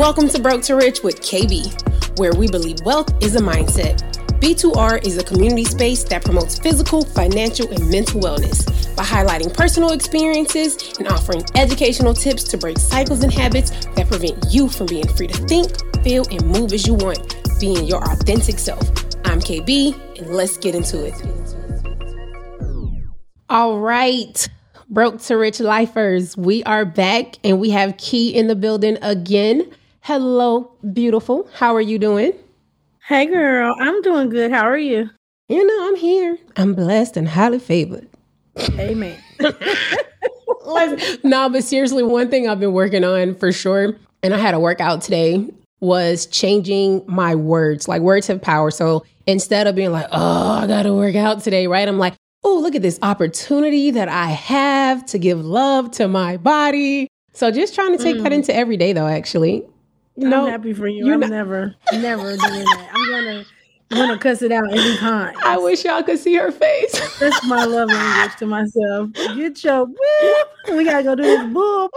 Welcome to Broke to Rich with KB, where we believe wealth is a mindset. B2R is a community space that promotes physical, financial, and mental wellness by highlighting personal experiences and offering educational tips to break cycles and habits that prevent you from being free to think, feel, and move as you want, being your authentic self. I'm KB, and let's get into it. All right. Broke to Rich Lifers, we are back and we have Kei in the building again. Hello, beautiful. How are you doing? Hey, girl. I'm doing good. How are you? You know, I'm here. I'm blessed and highly favored. Amen. no, but seriously, one thing I've been working on for sure, and I had a workout today, was changing my words. Like words have power. So instead of being like, oh, I got to work out today, right? I'm like, oh, look at this opportunity that I have to give love to my body. So just trying to take mm. that into every day, though, actually. No, I'm happy for you. I'm not- never, never doing that. I'm gonna I'm gonna cuss it out every time. I wish y'all could see her face. That's my love language to myself. Get your boop. We gotta go do this boop.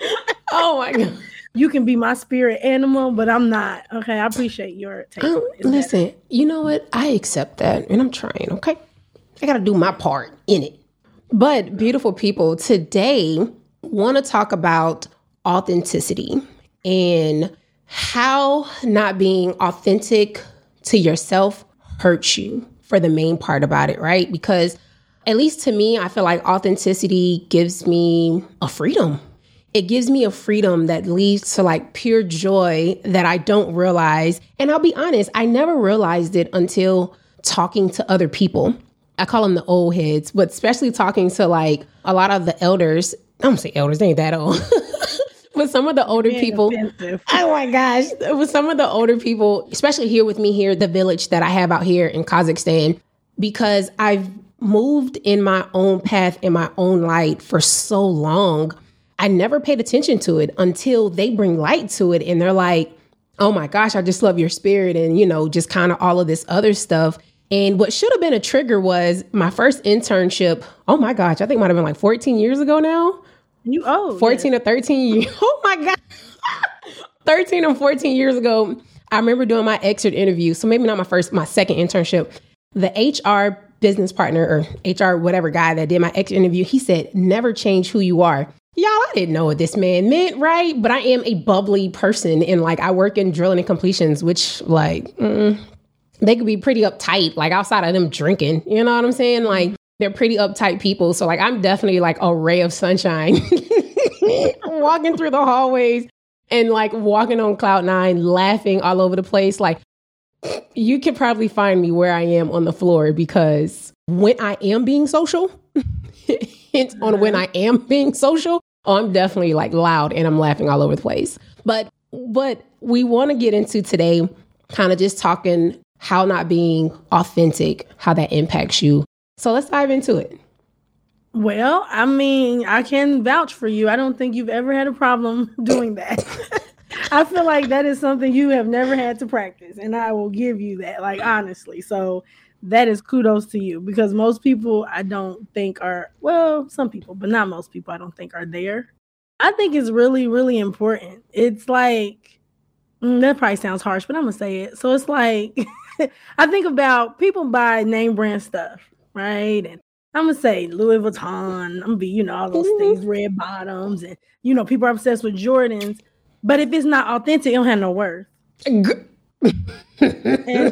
oh my god. You can be my spirit animal, but I'm not. Okay, I appreciate your take. Um, listen, that. you know what? I accept that, and I'm trying. Okay, I gotta do my part in it. But beautiful people, today want to talk about authenticity and how not being authentic to yourself hurts you for the main part about it, right? Because at least to me, I feel like authenticity gives me a freedom. It gives me a freedom that leads to like pure joy that I don't realize. And I'll be honest, I never realized it until talking to other people. I call them the old heads, but especially talking to like a lot of the elders. I don't say elders, they ain't that old. with some of the older people. Offensive. Oh my gosh. With some of the older people, especially here with me here, the village that I have out here in Kazakhstan, because I've moved in my own path in my own light for so long. I never paid attention to it until they bring light to it and they're like, oh my gosh, I just love your spirit and, you know, just kind of all of this other stuff. And what should have been a trigger was my first internship. Oh my gosh, I think might have been like 14 years ago now. You old. 14 or 13 years. Oh my God. 13 or 14 years ago, I remember doing my exit interview. So maybe not my first, my second internship. The HR business partner or HR whatever guy that did my exit interview, he said, never change who you are. Y'all, I didn't know what this man meant, right? But I am a bubbly person and like I work in drilling and completions, which like mm, they could be pretty uptight, like outside of them drinking. You know what I'm saying? Like they're pretty uptight people. So like I'm definitely like a ray of sunshine walking through the hallways and like walking on cloud nine, laughing all over the place. Like you could probably find me where I am on the floor because when I am being social, hint on when I am being social, oh, I'm definitely like loud and I'm laughing all over the place. But what we want to get into today, kind of just talking how not being authentic, how that impacts you so let's dive into it. Well, I mean, I can vouch for you. I don't think you've ever had a problem doing that. I feel like that is something you have never had to practice, and I will give you that, like honestly. So that is kudos to you because most people I don't think are well, some people, but not most people I don't think are there. I think it's really, really important. It's like mm, that probably sounds harsh, but I'm gonna say it. So it's like I think about people buy name brand stuff right? And I'm gonna say Louis Vuitton. I'm gonna be, you know, all those mm-hmm. things, red bottoms, and you know, people are obsessed with Jordans. But if it's not authentic, it don't have no worth. and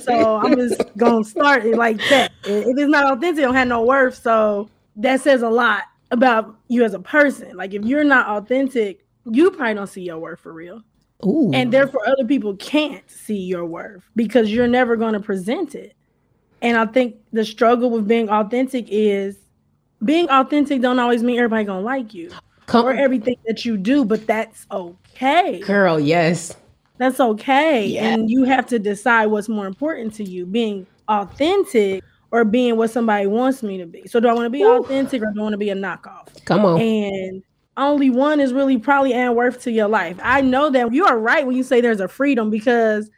so I'm just gonna start it like that. If it's not authentic, it don't have no worth. So that says a lot about you as a person. Like if you're not authentic, you probably don't see your worth for real. Ooh. And therefore other people can't see your worth because you're never going to present it. And I think the struggle with being authentic is being authentic don't always mean everybody gonna like you Come. or everything that you do, but that's okay. Girl, yes. That's okay. Yeah. And you have to decide what's more important to you, being authentic or being what somebody wants me to be. So do I want to be Ooh. authentic or do I want to be a knockoff? Come on. And only one is really probably and worth to your life. I know that you are right when you say there's a freedom because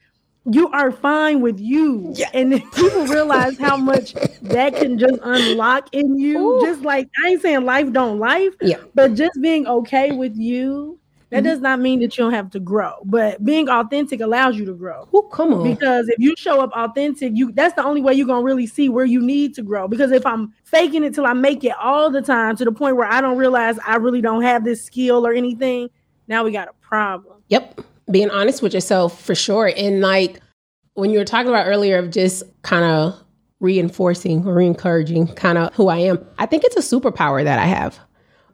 you are fine with you. Yeah. And people realize how much that can just unlock in you. Ooh. Just like I ain't saying life don't life, yeah. but just being okay with you that mm-hmm. does not mean that you don't have to grow. But being authentic allows you to grow. Oh, come on. Because if you show up authentic, you that's the only way you're gonna really see where you need to grow. Because if I'm faking it till I make it all the time to the point where I don't realize I really don't have this skill or anything, now we got a problem. Yep. Being honest with yourself for sure. And like when you were talking about earlier of just kind of reinforcing or encouraging kind of who I am, I think it's a superpower that I have.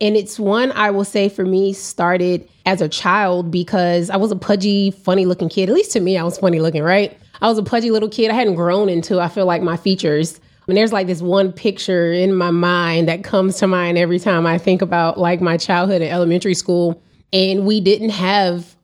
And it's one I will say for me started as a child because I was a pudgy, funny looking kid. At least to me, I was funny looking, right? I was a pudgy little kid. I hadn't grown into, I feel like, my features. And there's like this one picture in my mind that comes to mind every time I think about like my childhood in elementary school. And we didn't have,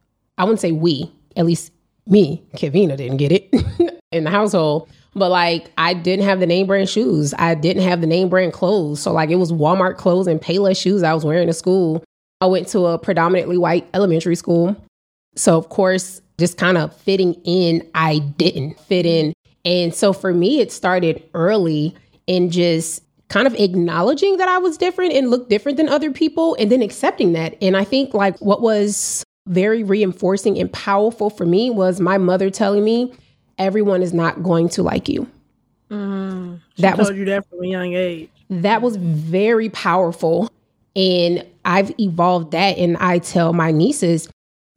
I wouldn't say we, at least me, Kevina didn't get it in the household. But like I didn't have the name brand shoes. I didn't have the name brand clothes. So like it was Walmart clothes and Payless shoes I was wearing to school. I went to a predominantly white elementary school. So of course, just kind of fitting in, I didn't fit in. And so for me, it started early in just kind of acknowledging that I was different and looked different than other people and then accepting that. And I think like what was very reinforcing and powerful for me was my mother telling me everyone is not going to like you. Mm, that was you that from a young age. That was very powerful, and I've evolved that. And I tell my nieces,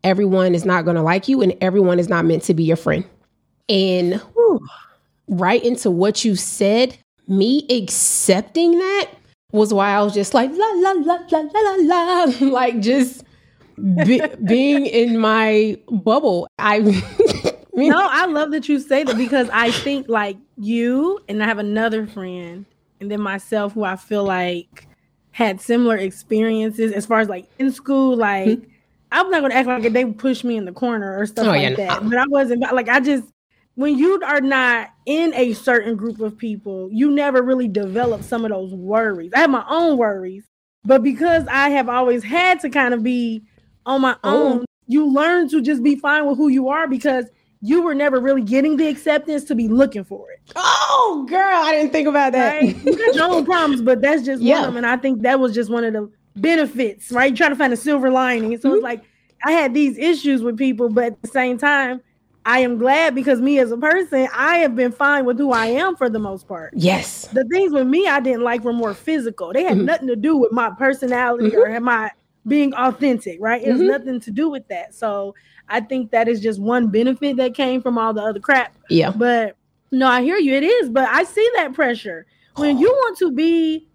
everyone is not going to like you, and everyone is not meant to be your friend. And whew, right into what you said, me accepting that was why I was just like la la la la la la la, like just be, being in my bubble. I no, I love that you say that because I think like you and I have another friend and then myself who I feel like had similar experiences as far as like in school, like mm-hmm. I'm not gonna act like they push me in the corner or stuff oh, like yeah, that. No. But I wasn't like I just when you are not in a certain group of people, you never really develop some of those worries. I have my own worries, but because I have always had to kind of be on my oh. own, you learn to just be fine with who you are because you were never really getting the acceptance to be looking for it. Oh, girl, I didn't think about that. Right? You got your own problems, but that's just yeah. one of them. And I think that was just one of the benefits, right? You try to find a silver lining. So mm-hmm. it's like I had these issues with people, but at the same time, I am glad because me as a person, I have been fine with who I am for the most part. Yes. The things with me I didn't like were more physical. They had mm-hmm. nothing to do with my personality mm-hmm. or my being authentic, right? It has mm-hmm. nothing to do with that. So I think that is just one benefit that came from all the other crap. Yeah. But no, I hear you. It is, but I see that pressure. When you want to be,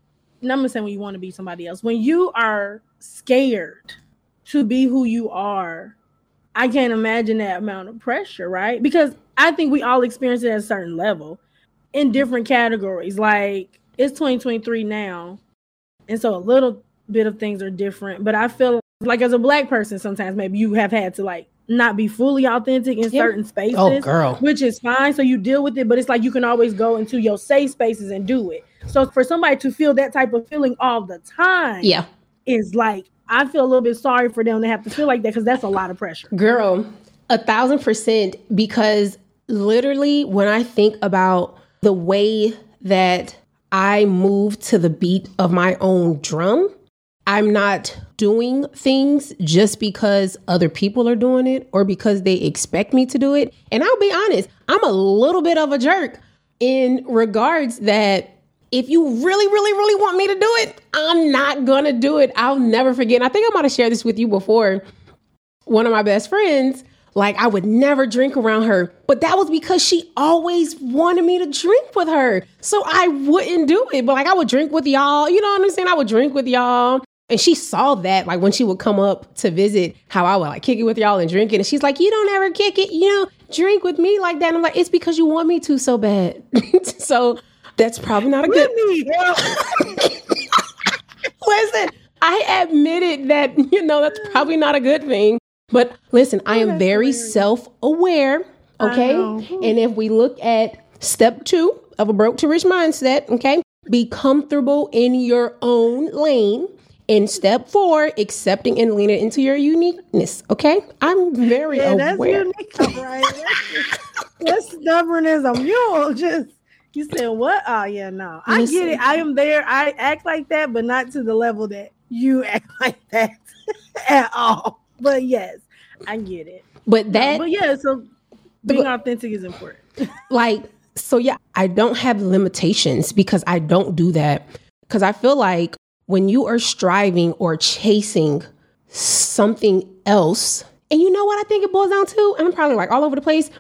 I'm gonna say when you want to be somebody else, when you are scared to be who you are, I can't imagine that amount of pressure, right? Because I think we all experience it at a certain level in different categories. Like it's 2023 now. And so a little bit of things are different. But I feel like as a black person, sometimes maybe you have had to like not be fully authentic in yeah. certain spaces. Oh, girl. Which is fine. So you deal with it, but it's like you can always go into your safe spaces and do it. So for somebody to feel that type of feeling all the time, yeah, is like I feel a little bit sorry for them to have to feel like that because that's a lot of pressure. Girl, a thousand percent. Because literally, when I think about the way that I move to the beat of my own drum, I'm not doing things just because other people are doing it or because they expect me to do it. And I'll be honest, I'm a little bit of a jerk in regards that if you really, really, really want me to do it, I'm not gonna do it. I'll never forget. And I think I might have shared this with you before. One of my best friends, like I would never drink around her, but that was because she always wanted me to drink with her. So I wouldn't do it. But like I would drink with y'all, you know what I'm saying? I would drink with y'all. And she saw that, like when she would come up to visit, how I would like kick it with y'all and drink it. And she's like, You don't ever kick it, you know, drink with me like that. And I'm like, It's because you want me to so bad. so that's probably not a good thing. Listen, I admitted that, you know, that's probably not a good thing. But listen, I am very self aware. Okay. And if we look at step two of a broke to rich mindset, okay, be comfortable in your own lane. In step four, accepting and leaning into your uniqueness. Okay, I'm very yeah, that's aware. Unique, right? that's, stubborn as a mule. Just you said what? Oh yeah, no, I Listen. get it. I am there. I act like that, but not to the level that you act like that at all. but yes, I get it. But that, but yeah, so being authentic is important. like, so yeah, I don't have limitations because I don't do that. Because I feel like when you are striving or chasing something else, and you know what I think it boils down to? And I'm probably like all over the place.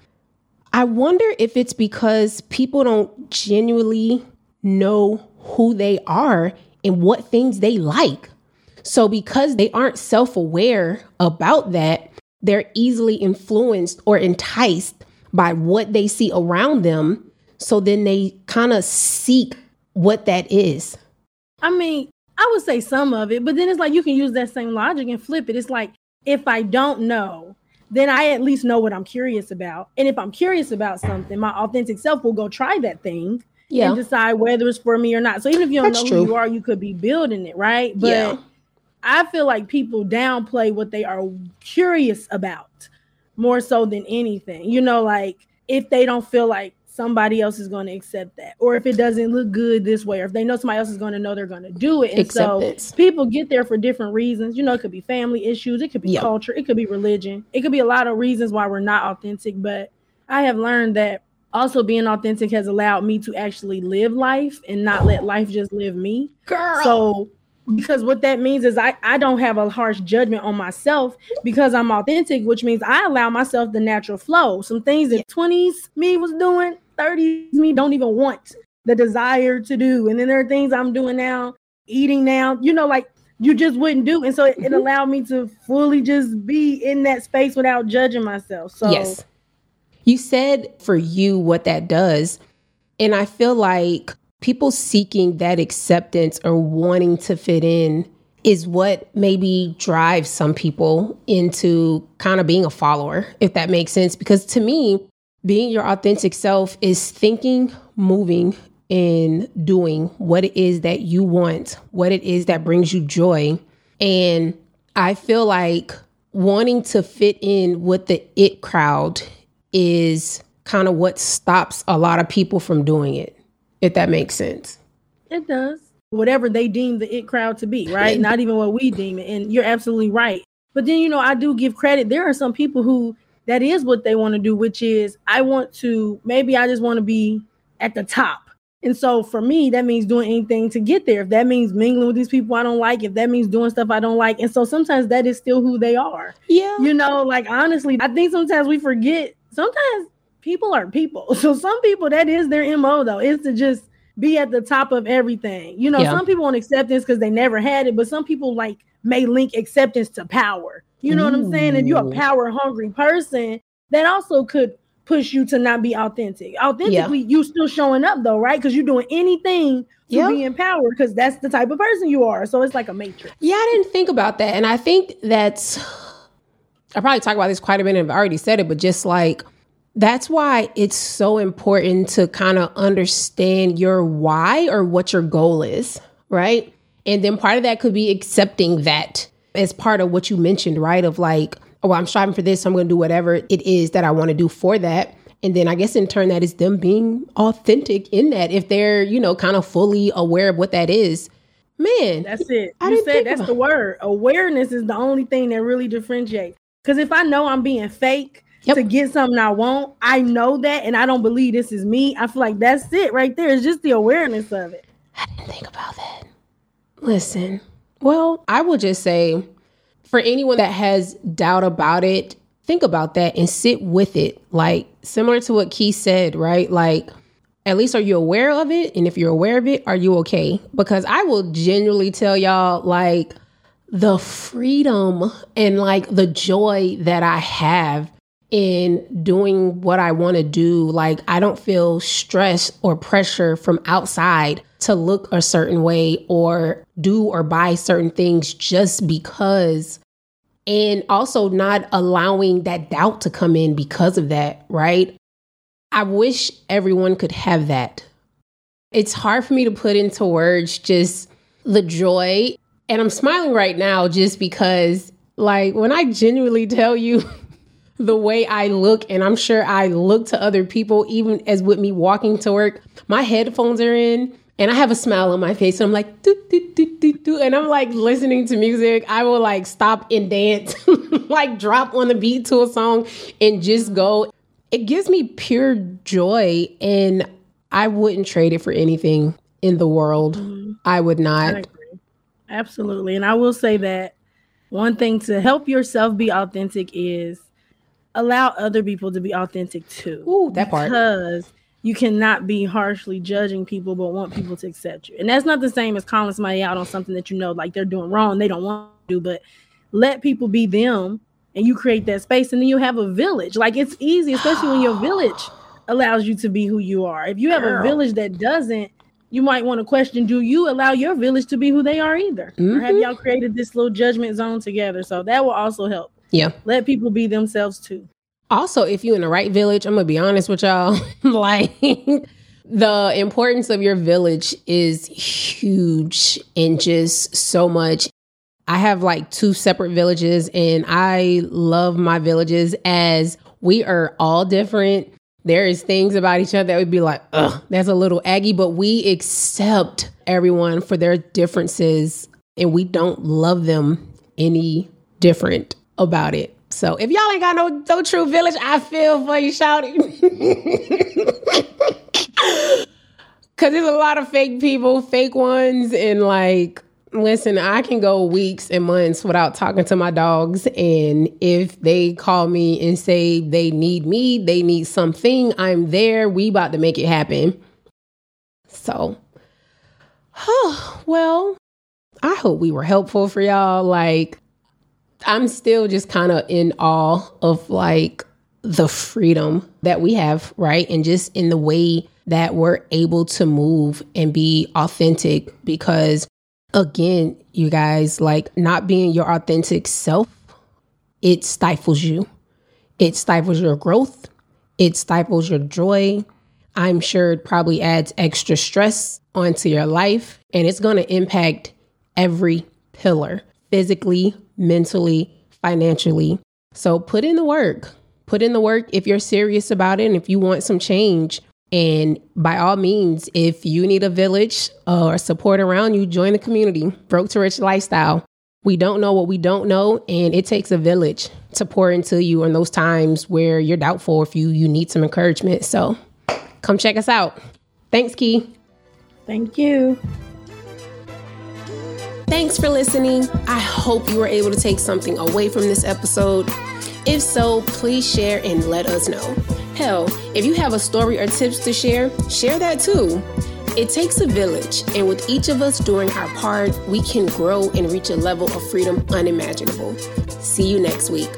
I wonder if it's because people don't genuinely know who they are and what things they like. So, because they aren't self aware about that, they're easily influenced or enticed by what they see around them. So then they kind of seek what that is. I mean, I would say some of it, but then it's like you can use that same logic and flip it. It's like if I don't know, then I at least know what I'm curious about. And if I'm curious about something, my authentic self will go try that thing yeah. and decide whether it's for me or not. So even if you don't That's know true. who you are, you could be building it, right? But yeah. I feel like people downplay what they are curious about more so than anything. You know, like if they don't feel like somebody else is going to accept that, or if it doesn't look good this way, or if they know somebody else is going to know they're going to do it. And Acceptance. so people get there for different reasons. You know, it could be family issues, it could be yep. culture, it could be religion, it could be a lot of reasons why we're not authentic. But I have learned that also being authentic has allowed me to actually live life and not let life just live me. Girl. So because what that means is I, I don't have a harsh judgment on myself because I'm authentic, which means I allow myself the natural flow. Some things that 20s me was doing, 30s me don't even want the desire to do. And then there are things I'm doing now, eating now, you know, like you just wouldn't do. And so it, it mm-hmm. allowed me to fully just be in that space without judging myself. So yes. You said for you what that does. And I feel like people seeking that acceptance or wanting to fit in is what maybe drives some people into kind of being a follower, if that makes sense. Because to me, being your authentic self is thinking, moving, and doing what it is that you want, what it is that brings you joy. And I feel like wanting to fit in with the it crowd is kind of what stops a lot of people from doing it if that makes sense. It does. Whatever they deem the it crowd to be, right? Not even what we deem it. And you're absolutely right. But then, you know, I do give credit. There are some people who that is what they want to do, which is I want to, maybe I just want to be at the top. And so for me, that means doing anything to get there. If that means mingling with these people I don't like, if that means doing stuff I don't like. And so sometimes that is still who they are. Yeah. You know, like honestly, I think sometimes we forget, sometimes people are people. So some people that is their MO though, is to just be at the top of everything. You know, yeah. some people want acceptance because they never had it, but some people like may link acceptance to power. You know Ooh. what I'm saying? If you're a power hungry person, that also could push you to not be authentic. Authentically, yeah. you still showing up though, right? Because you're doing anything to yep. be empowered because that's the type of person you are. So it's like a matrix. Yeah, I didn't think about that. And I think that's I probably talk about this quite a bit and I've already said it, but just like that's why it's so important to kind of understand your why or what your goal is, right? And then part of that could be accepting that as part of what you mentioned, right? Of like, oh, I'm striving for this, so I'm going to do whatever it is that I want to do for that. And then I guess in turn, that is them being authentic in that. If they're, you know, kind of fully aware of what that is, man. That's it. I you said that's about- the word. Awareness is the only thing that really differentiates. Because if I know I'm being fake, yep. to get something I want. I know that, and I don't believe this is me. I feel like that's it right there. It's just the awareness of it. I didn't think about that. Listen, well, I will just say for anyone that has doubt about it, think about that and sit with it. Like similar to what Keith said, right? Like, at least are you aware of it? And if you're aware of it, are you okay? Because I will genuinely tell y'all, like, the freedom and like the joy that I have in doing what I want to do. Like, I don't feel stress or pressure from outside to look a certain way or do or buy certain things just because. And also not allowing that doubt to come in because of that, right? I wish everyone could have that. It's hard for me to put into words just the joy. And I'm smiling right now just because, like, when I genuinely tell you, the way I look, and I'm sure I look to other people, even as with me walking to work, my headphones are in. and I have a smile on my face. And I'm like, doo, doo, doo, doo, doo, and I'm like listening to music. I will like stop and dance, like drop on the beat to a song and just go. It gives me pure joy, and I wouldn't trade it for anything in the world. Mm-hmm. I would not. I Absolutely. And I will say that one thing to help yourself be authentic is allow other people to be authentic too. Ooh, that part. Because you cannot be harshly judging people but want people to accept you. And that's not the same as calling somebody out on something that you know like they're doing wrong, they don't want to do, but let people be them and you create that space and then you have a village. Like it's easy, especially when your village allows you to be who you are. If you have Girl. a village that doesn't, you might want to question do you allow your village to be who they are either? Mm-hmm. Or have mm-hmm. y'all created this little judgment zone together? So that will also help. Yeah. Let people be themselves too. Also, if you're in the right village, I'm gonna be honest with y'all, like the importance of your village is huge and just so much. I have like two separate villages and I love my villages as we are all different. There is things about each other that would be like, ugh, that's a little aggy, but we accept everyone for their differences and we don't love them any different about it. So if y'all ain't got no no true village, I feel for you shouting. Cause there's a lot of fake people, fake ones, and like listen, I can go weeks and months without talking to my dogs. And if they call me and say they need me, they need something, I'm there. We about to make it happen. So, well, I hope we were helpful for y'all. Like, I'm still just kind of in awe of like the freedom that we have, right? And just in the way that we're able to move and be authentic because again, you guys, like not being your authentic self, it stifles you. It stifles your growth. It stifles your joy. I'm sure it probably adds extra stress onto your life and it's going to impact every pillar physically, mentally, financially. So put in the work. Put in the work if you're serious about it and if you want some change. And by all means, if you need a village or support around you, join the community. Broke to Rich Lifestyle. We don't know what we don't know, and it takes a village to pour into you in those times where you're doubtful if you you need some encouragement. So come check us out. Thanks, Kei. Thank you. Thanks for listening. I hope you were able to take something away from this episode. If so, please share and let us know. Hell, if you have a story or tips to share, share that too. It takes a village, and with each of us doing our part, we can grow and reach a level of freedom unimaginable. See you next week.